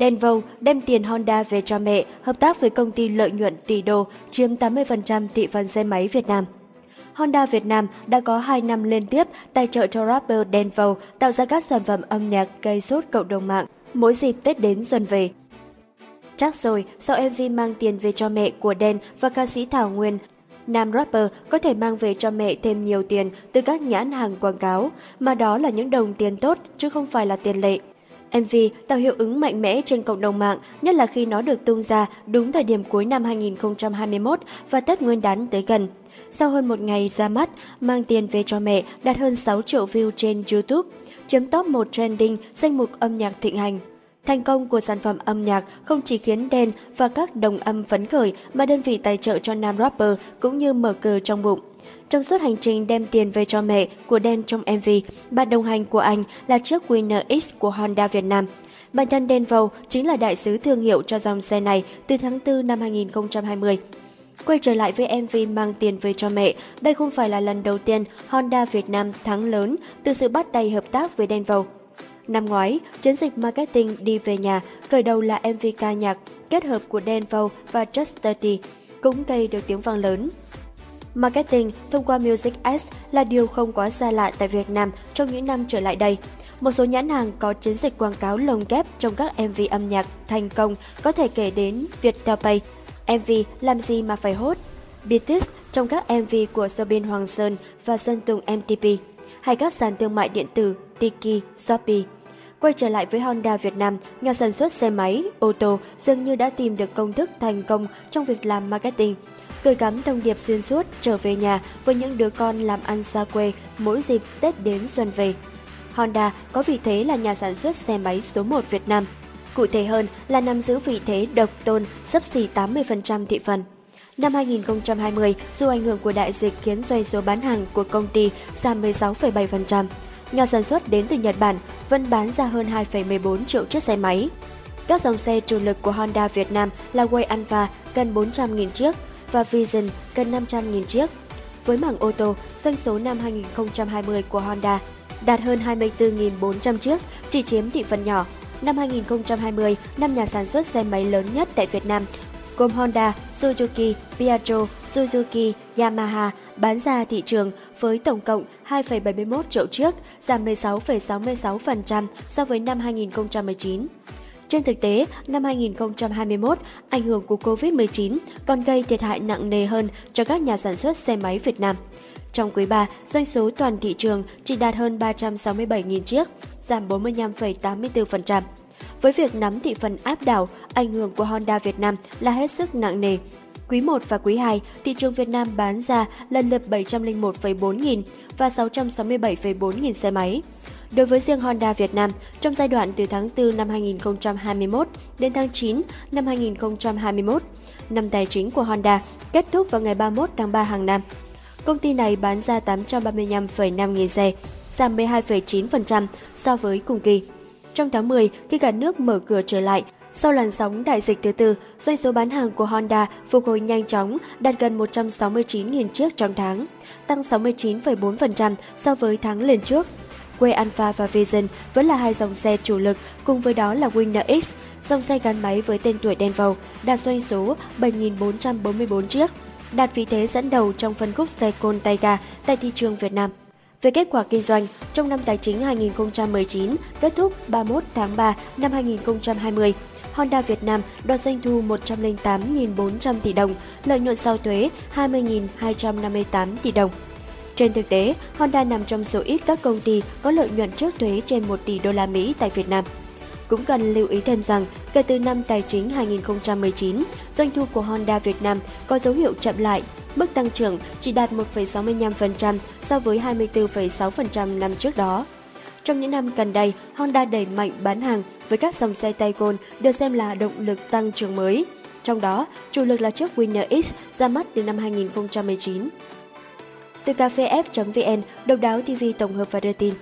Denvo đem tiền Honda về cho mẹ, hợp tác với công ty lợi nhuận tỷ đô, chiếm 80% thị phần xe máy Việt Nam. Honda Việt Nam đã có 2 năm liên tiếp tài trợ cho rapper Denvo tạo ra các sản phẩm âm nhạc gây sốt cộng đồng mạng mỗi dịp Tết đến xuân về. Chắc rồi, sau MV mang tiền về cho mẹ của Đen và ca sĩ Thảo Nguyên, nam rapper có thể mang về cho mẹ thêm nhiều tiền từ các nhãn hàng quảng cáo, mà đó là những đồng tiền tốt chứ không phải là tiền lệ. MV tạo hiệu ứng mạnh mẽ trên cộng đồng mạng, nhất là khi nó được tung ra đúng thời điểm cuối năm 2021 và Tết Nguyên đán tới gần. Sau hơn một ngày ra mắt, mang tiền về cho mẹ đạt hơn 6 triệu view trên YouTube, chiếm top 1 trending danh mục âm nhạc thịnh hành. Thành công của sản phẩm âm nhạc không chỉ khiến Đen và các đồng âm phấn khởi mà đơn vị tài trợ cho nam rapper cũng như mở cờ trong bụng. Trong suốt hành trình đem tiền về cho mẹ của Đen trong MV, bạn đồng hành của anh là chiếc Winner X của Honda Việt Nam. Bản thân Denvo chính là đại sứ thương hiệu cho dòng xe này từ tháng 4 năm 2020. Quay trở lại với MV mang tiền về cho mẹ, đây không phải là lần đầu tiên Honda Việt Nam thắng lớn từ sự bắt tay hợp tác với Denvo. Năm ngoái, chiến dịch marketing đi về nhà, khởi đầu là MV ca nhạc kết hợp của Denvo và Just 30, cũng gây được tiếng vang lớn. Marketing thông qua Music Ads là điều không quá xa lạ tại Việt Nam trong những năm trở lại đây. Một số nhãn hàng có chiến dịch quảng cáo lồng ghép trong các MV âm nhạc thành công có thể kể đến Viettel Pay, MV Làm gì mà phải hốt, BTS trong các MV của Sobin Hoàng Sơn và Sơn Tùng MTP, hay các sàn thương mại điện tử Tiki, Shopee. Quay trở lại với Honda Việt Nam, nhà sản xuất xe máy, ô tô dường như đã tìm được công thức thành công trong việc làm marketing. Gửi gắm thông điệp xuyên suốt trở về nhà với những đứa con làm ăn xa quê mỗi dịp Tết đến xuân về. Honda có vị thế là nhà sản xuất xe máy số 1 Việt Nam. Cụ thể hơn là nắm giữ vị thế độc tôn sấp xỉ 80% thị phần. Năm 2020, dù ảnh hưởng của đại dịch khiến doanh số bán hàng của công ty giảm 16,7%, nhà sản xuất đến từ Nhật Bản vẫn bán ra hơn 2,14 triệu chiếc xe máy. Các dòng xe chủ lực của Honda Việt Nam là Way Alpha gần 400.000 chiếc và Vision gần 500.000 chiếc. Với mảng ô tô, doanh số năm 2020 của Honda đạt hơn 24.400 chiếc, chỉ chiếm thị phần nhỏ. Năm 2020, năm nhà sản xuất xe máy lớn nhất tại Việt Nam gồm Honda, Suzuki, Piaggio, Suzuki, Yamaha bán ra thị trường với tổng cộng 2,71 triệu chiếc, giảm 16,66% so với năm 2019. Trên thực tế, năm 2021, ảnh hưởng của COVID-19 còn gây thiệt hại nặng nề hơn cho các nhà sản xuất xe máy Việt Nam. Trong quý 3, doanh số toàn thị trường chỉ đạt hơn 367.000 chiếc, giảm 45,84%. Với việc nắm thị phần áp đảo, ảnh hưởng của Honda Việt Nam là hết sức nặng nề. Quý 1 và quý 2, thị trường Việt Nam bán ra lần lượt 701,4 nghìn và 667,4 nghìn xe máy. Đối với riêng Honda Việt Nam, trong giai đoạn từ tháng 4 năm 2021 đến tháng 9 năm 2021, năm tài chính của Honda kết thúc vào ngày 31 tháng 3 hàng năm. Công ty này bán ra 835,5 nghìn xe, giảm 12,9% so với cùng kỳ. Trong tháng 10, khi cả nước mở cửa trở lại, sau làn sóng đại dịch thứ tư, doanh số bán hàng của Honda phục hồi nhanh chóng, đạt gần 169.000 chiếc trong tháng, tăng 69,4% so với tháng liền trước. Way Alpha và Vision vẫn là hai dòng xe chủ lực, cùng với đó là Winner X, dòng xe gắn máy với tên tuổi đen vầu, đạt doanh số 7.444 chiếc, đạt vị thế dẫn đầu trong phân khúc xe côn tay ga tại thị trường Việt Nam. Về kết quả kinh doanh, trong năm tài chính 2019 kết thúc 31 tháng 3 năm 2020, Honda Việt Nam đoạt doanh thu 108.400 tỷ đồng, lợi nhuận sau thuế 20.258 tỷ đồng. Trên thực tế, Honda nằm trong số ít các công ty có lợi nhuận trước thuế trên 1 tỷ đô la Mỹ tại Việt Nam. Cũng cần lưu ý thêm rằng, kể từ năm tài chính 2019, doanh thu của Honda Việt Nam có dấu hiệu chậm lại, mức tăng trưởng chỉ đạt 1,65% so với 24,6% năm trước đó. Trong những năm gần đây, Honda đẩy mạnh bán hàng với các dòng xe Taycan được xem là động lực tăng trưởng mới. Trong đó, chủ lực là chiếc Winner X ra mắt từ năm 2019. Từ cafef.vn, độc đáo TV tổng hợp và đưa tin.